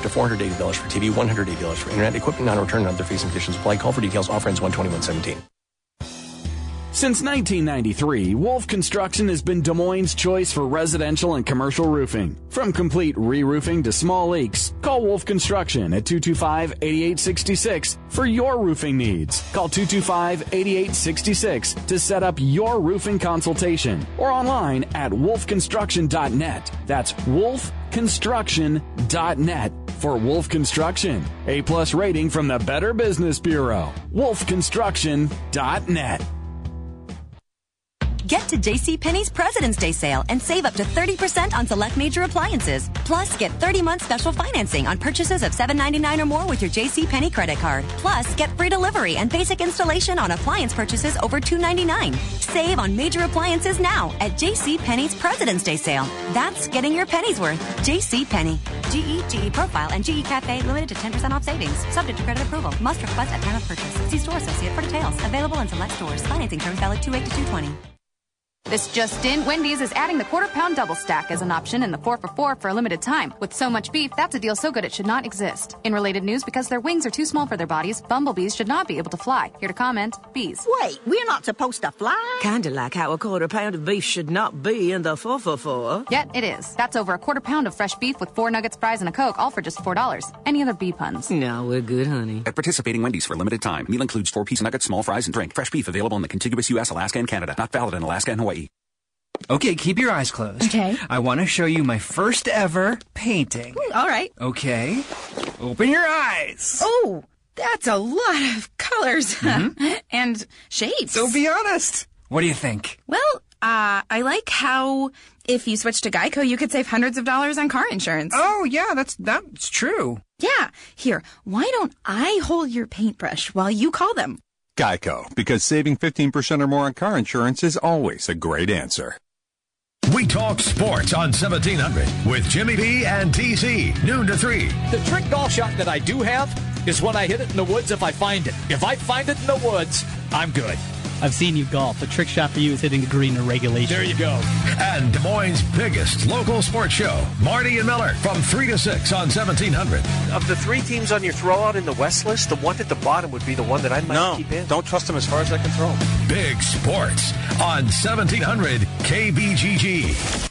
up to $480 for TV, $180 for internet, equipment non-return and other fees and conditions apply. Call for details. Offer ends 121.17. Since 1993, Wolf Construction has been Des Moines' choice for residential and commercial roofing. From complete re-roofing to small leaks, call Wolf Construction at 225-8866 for your roofing needs. Call 225-8866 to set up your roofing consultation or online at wolfconstruction.net. That's wolfconstruction.net for Wolf Construction. A plus rating from the Better Business Bureau. wolfconstruction.net. Get to JCPenney's President's Day sale and save up to 30% on select major appliances. Plus, get 30-month special financing on purchases of $7.99 or more with your JCPenney credit card. Plus, get free delivery and basic installation on appliance purchases over $2.99. Save on major appliances now at JCPenney's President's Day sale. That's getting your pennies worth. JCPenney. GE, GE Profile, and GE Cafe limited to 10% off savings. Subject to credit approval. Must request at time of purchase. See store associate for details. Available in select stores. Financing terms valid 28 to 220. This just in, Wendy's is adding the quarter pound double stack as an option in the 4 for 4 for a limited time. With so much beef, that's a deal so good it should not exist. In related news, because their wings are too small for their bodies, bumblebees should not be able to fly. Here to comment, bees. Wait, we're not supposed to fly? Kinda like how a quarter pound of beef should not be in the 4 for 4. Yet it is. That's over a quarter pound of fresh beef with four nuggets, fries, and a Coke, all for just $4. Any other bee puns? No, we're good, honey. At participating Wendy's for a limited time. Meal includes four piece nuggets, small fries, and drink. Fresh beef available in the contiguous U.S., Alaska, and Canada. Not valid in Alaska and Hawaii. Okay, keep your eyes closed. Okay. I want to show you my first ever painting. All right. Okay. Open your eyes. Oh, that's a lot of colors Mhm. and shapes. So be honest. What do you think? Well, uh, I like how if you switch to Geico, you could save hundreds of dollars on car insurance. Oh, yeah, that's that's true. Yeah. Here, why don't I hold your paintbrush while you call them? Geico, because saving 15% or more on car insurance is always a great answer. We talk sports on 1700 with Jimmy B and TC, noon to 3. The trick golf shot that I do have is when I hit it in the woods if I find it. If I find it in the woods, I'm good. I've seen you golf. The trick shot for you is hitting the green in regulation. There you go. And Des Moines' biggest local sports show, Marty and Miller, from 3 to 6 on 1700. Of the three teams on your throwout in the West list, the one at the bottom would be the one that I might No, keep in. don't trust them as far as I can throw them. Big sports on 1700 KBGG.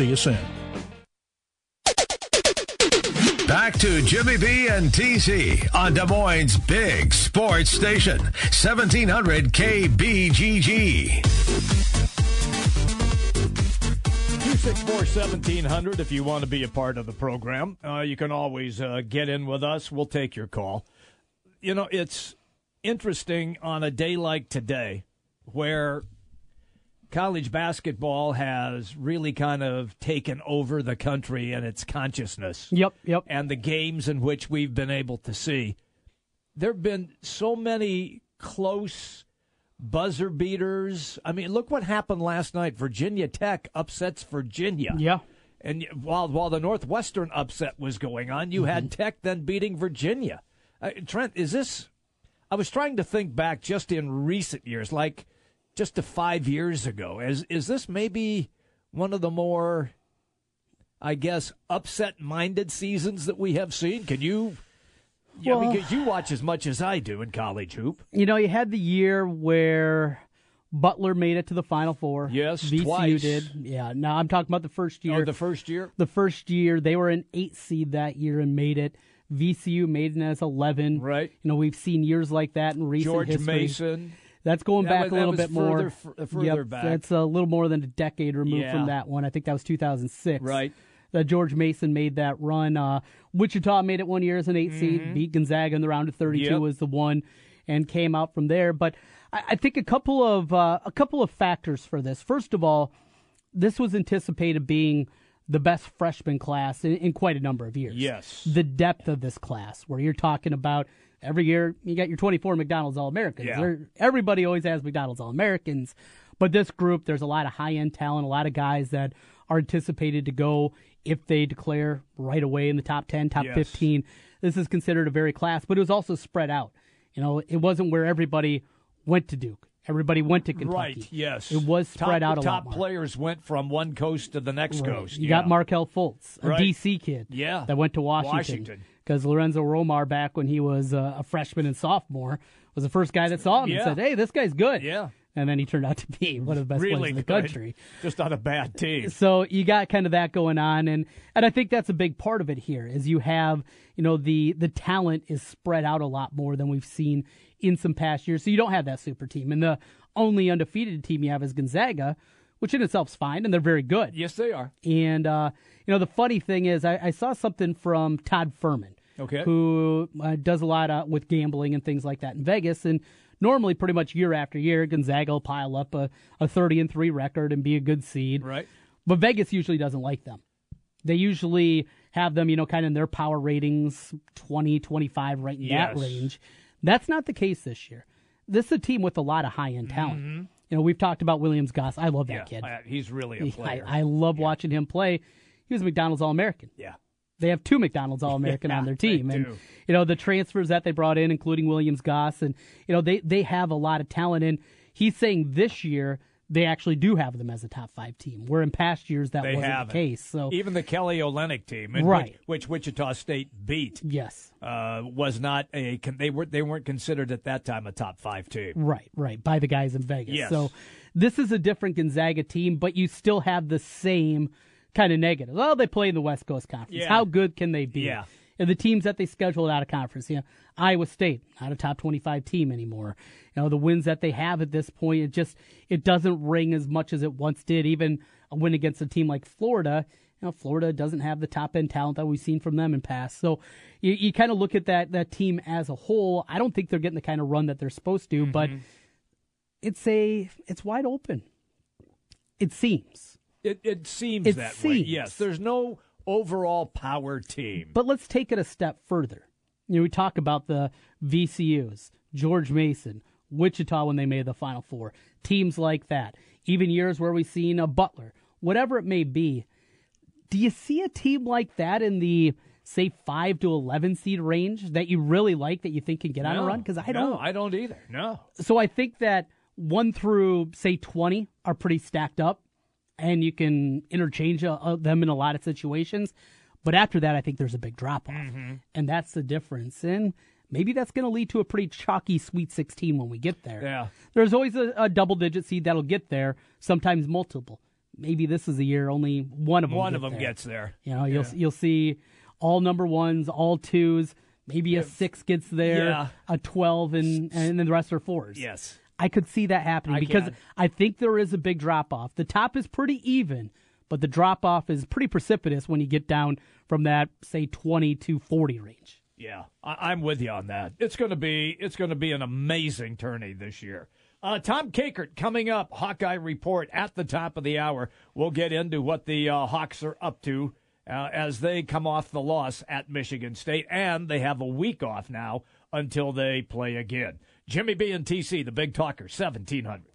See you soon. Back to Jimmy B and TC on Des Moines' big sports station, 1700 KBGG. 264 1700 if you want to be a part of the program. Uh, you can always uh, get in with us. We'll take your call. You know, it's interesting on a day like today where college basketball has really kind of taken over the country and its consciousness. Yep, yep. And the games in which we've been able to see. There have been so many close buzzer beaters. I mean, look what happened last night. Virginia Tech upsets Virginia. Yeah. And while while the Northwestern upset was going on, you had Tech then beating Virginia. Uh, Trent, is this? I was trying to think back just in recent years, like just to five years ago. Is is this maybe one of the more, I guess, upset-minded seasons that we have seen? Can you Yeah, Well- because you watch as much as I do in college hoop. You know, you had the year where Butler made it to the Final Four. Yes, VCU twice. did. Yeah. Now I'm talking about the first year. Oh, the first year? The first year they were an eight seed that year and made it. VCU made it as eleven. Right. You know, we've seen years like that in recent George history. Mason. That's going That back was- a little bit more. further- f- further Yep, back. That's a little more than a decade removed Yeah. from that one. I think that was 2006. Right. That George Mason made that run. Uh, Wichita made it one year as an 8 seed, Mhm. beat Gonzaga in the round of 32 Yep. was the one, and came out from there. But I, I think a couple of uh, a couple of factors for this. First of all, this was anticipated being the best freshman class in, in quite a number of years. Yes. The depth of this class, where you're talking about every year you got your 24 McDonald's All Americans. Yeah. Everybody always has McDonald's All Americans. But this group, there's a lot of high end talent, a lot of guys that are anticipated to go if they declare right away in the top 10, top Yes. 15. This is considered a very class, but it was also spread out. You know, it wasn't where everybody went to Duke. Everybody went to Kentucky. Right, yes. It was spread top, out a top lot more. players went from one coast to the next Right. coast. You yeah. got Markelle Fultz, a Right. DC kid, Yeah. that went to Washington. Washington. Because Lorenzo Romar, back when he was uh, a freshman and sophomore, was the first guy that saw him Yeah. and said, "Hey, this guy's good." Yeah. And then he turned out to be one of the best really players in the good. country. Just on a bad team. So you got kind of that going on, and and I think that's a big part of it here is you have you know the the talent is spread out a lot more than we've seen in some past years. So you don't have that super team, and the only undefeated team you have is Gonzaga, which in itself is fine, and they're very good. Yes, they are. And uh, you know the funny thing is, I, I saw something from Todd Fuhrman, Okay. who uh, does a lot uh, with gambling and things like that in Vegas, and normally pretty much year after year, Gonzaga will pile up a, a thirty and three record and be a good seed. Right. But Vegas usually doesn't like them. They usually have them, you know, kind of in their power ratings 20, 25, right in that range. That's not the case this year. This is a team with a lot of high end talent. Mhm. You know, we've talked about Williams Goss. I love that Yeah, kid. I- he's really a player. I, I love watching him play. He was a McDonald's All American. Yeah. They have two McDonald's All American Yeah, on their team. And do. you know, the transfers that they brought in, including Williams Goss, and you know, they they have a lot of talent and he's saying this year they actually do have them as a top five team. Where in past years that they wasn't have the case. So even the Kelly Olynyk team, Right. which, which Wichita State beat, yes, uh, was not a they were they weren't considered at that time a top five team. Right, right, by the guys in Vegas. Yes. So this is a different Gonzaga team, but you still have the same kind of negative. Well, they play in the West Coast Conference. Yeah. How good can they be? Yeah. And the teams that they scheduled out of conference, you know, Iowa State, not a top twenty-five team anymore. You know, the wins that they have at this point, it just it doesn't ring as much as it once did. Even a win against a team like Florida, you know, Florida doesn't have the top end talent that we've seen from them in past. So you, you kind of look at that that team as a whole. I don't think they're getting the kind of run that they're supposed to, but Mm-hmm. it's a it's wide open. It seems. It it seems It that way. Yes, there's no overall power team. But let's take it a step further. You know, we talk about the VCUs, George Mason, Wichita when they made the Final Four, teams like that. Even years where we've seen a Butler, whatever it may be. Do you see a team like that in the say five to eleven seed range that you really like that you think can get on a run? Because I no, don't. I don't either. No. So I think that one through say twenty are pretty stacked up, and you can interchange uh, uh, them in a lot of situations. But after that, I think there's a big drop off, Mm-hmm. and that's the difference. And maybe that's going to lead to a pretty chalky Sweet 16 when we get there. Yeah. There's always a, a double digit seed that'll get there. Sometimes multiple. Maybe this is the year only one of them. One of them there. gets there. You know, you'll Yeah. you'll see all number ones, all twos. Maybe a six gets there, Yeah. a twelve, and and then the rest are fours. Yes. I could see that happening I because can. I think there is a big drop off. The top is pretty even, but the drop off is pretty precipitous when you get down from that say twenty to forty range. Yeah, I, I'm with you on that. It's going to be it's going to be an amazing tourney this year. Uh, Tom Kakert coming up. Hawkeye report at the top of the hour. We'll get into what the uh, Hawks are up to uh, as they come off the loss at Michigan State, and they have a week off now until they play again. Jimmy B and TC, the Big Talker, seventeen hundred.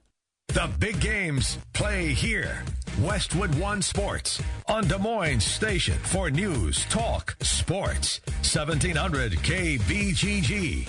The big games play here. Westwood One Sports on Des Moines Station for news, talk, sports. 1700 KBGG.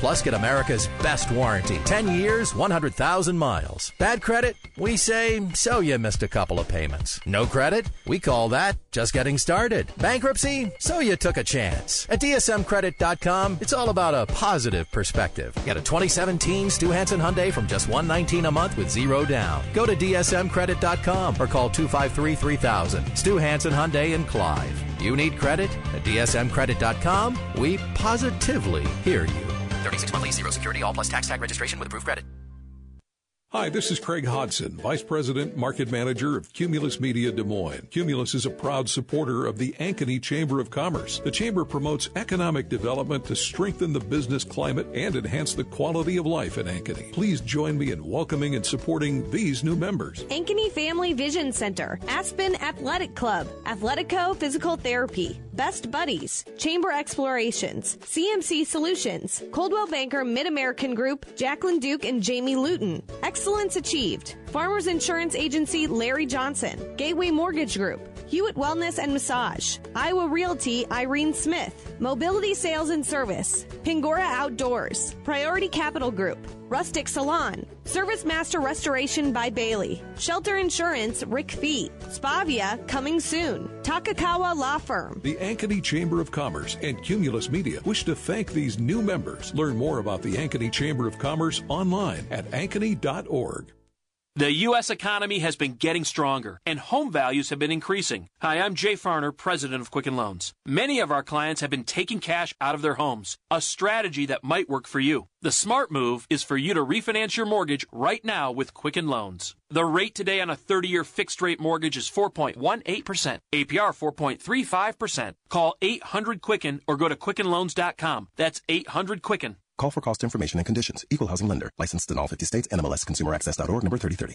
Plus, get America's best warranty 10 years, 100,000 miles. Bad credit? We say, so you missed a couple of payments. No credit? We call that just getting started. Bankruptcy? So you took a chance. At DSMCredit.com, it's all about a positive perspective. Get a 2017 Stew Hansen Hyundai from just 119 a month with zero down. Go to DSMCredit.com or call 253 3000. Stew Hansen Hyundai in Clive. You need credit? At DSMCredit.com, we positively hear you. 36 monthly, zero security, all plus tax tag registration with approved credit. Hi, this is Craig Hodson, Vice President, Market Manager of Cumulus Media Des Moines. Cumulus is a proud supporter of the Ankeny Chamber of Commerce. The Chamber promotes economic development to strengthen the business climate and enhance the quality of life in Ankeny. Please join me in welcoming and supporting these new members. Ankeny Family Vision Center, Aspen Athletic Club, Athletico Physical Therapy, Best Buddies, Chamber Explorations, CMC Solutions, Coldwell Banker Mid American Group, Jacqueline Duke and Jamie Luton. Excellence Achieved. Farmers Insurance Agency Larry Johnson. Gateway Mortgage Group. Hewitt Wellness and Massage. Iowa Realty Irene Smith. Mobility Sales and Service. Pingora Outdoors. Priority Capital Group. Rustic Salon. Service Master Restoration by Bailey. Shelter Insurance Rick Fee. Spavia coming soon. Takakawa Law Firm. The Ankeny Chamber of Commerce and Cumulus Media wish to thank these new members. Learn more about the Ankeny Chamber of Commerce online at ankeny.org. The U.S. economy has been getting stronger, and home values have been increasing. Hi, I'm Jay Farner, president of Quicken Loans. Many of our clients have been taking cash out of their homes, a strategy that might work for you. The smart move is for you to refinance your mortgage right now with Quicken Loans. The rate today on a 30 year fixed rate mortgage is 4.18%, APR 4.35%. Call 800 Quicken or go to QuickenLoans.com. That's 800 Quicken. Call for cost information and conditions. Equal housing lender. Licensed in all 50 states. NMLS ConsumerAccess.org number 3030.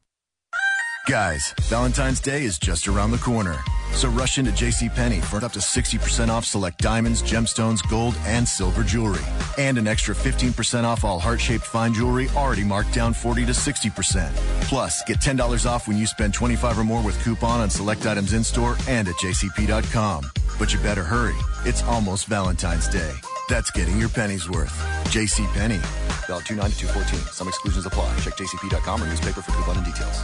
Guys, Valentine's Day is just around the corner. So rush into JCPenney for up to 60% off select diamonds, gemstones, gold, and silver jewelry. And an extra 15% off all heart-shaped fine jewelry already marked down 40 to 60%. Plus, get $10 off when you spend 25 or more with coupon on select items in-store and at jcp.com. But you better hurry. It's almost Valentine's Day. That's getting your pennies worth. JCPenney. Valid 29 to 214. Some exclusions apply. Check jcp.com or newspaper for coupon and details.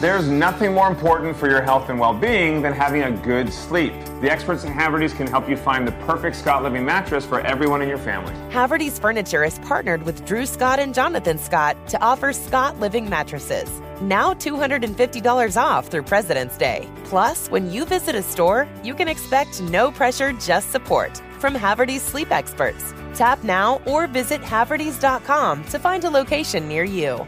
There's nothing more important for your health and well-being than having a good sleep. The experts at Haverty's can help you find the perfect Scott Living mattress for everyone in your family. Haverty's Furniture is partnered with Drew Scott and Jonathan Scott to offer Scott Living mattresses. Now $250 off through President's Day. Plus, when you visit a store, you can expect no pressure, just support from Haverty's sleep experts. Tap now or visit Havertys.com to find a location near you.